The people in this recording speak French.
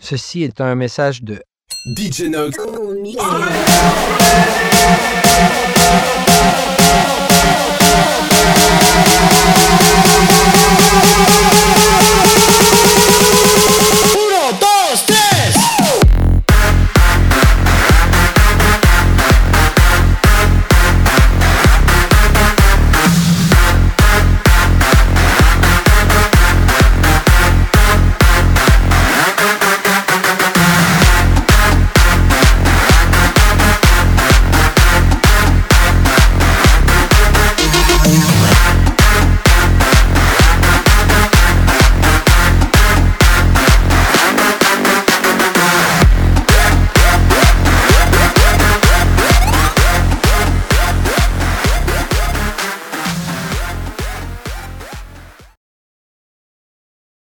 Ceci est un message de DJ Nox. Oh, ah,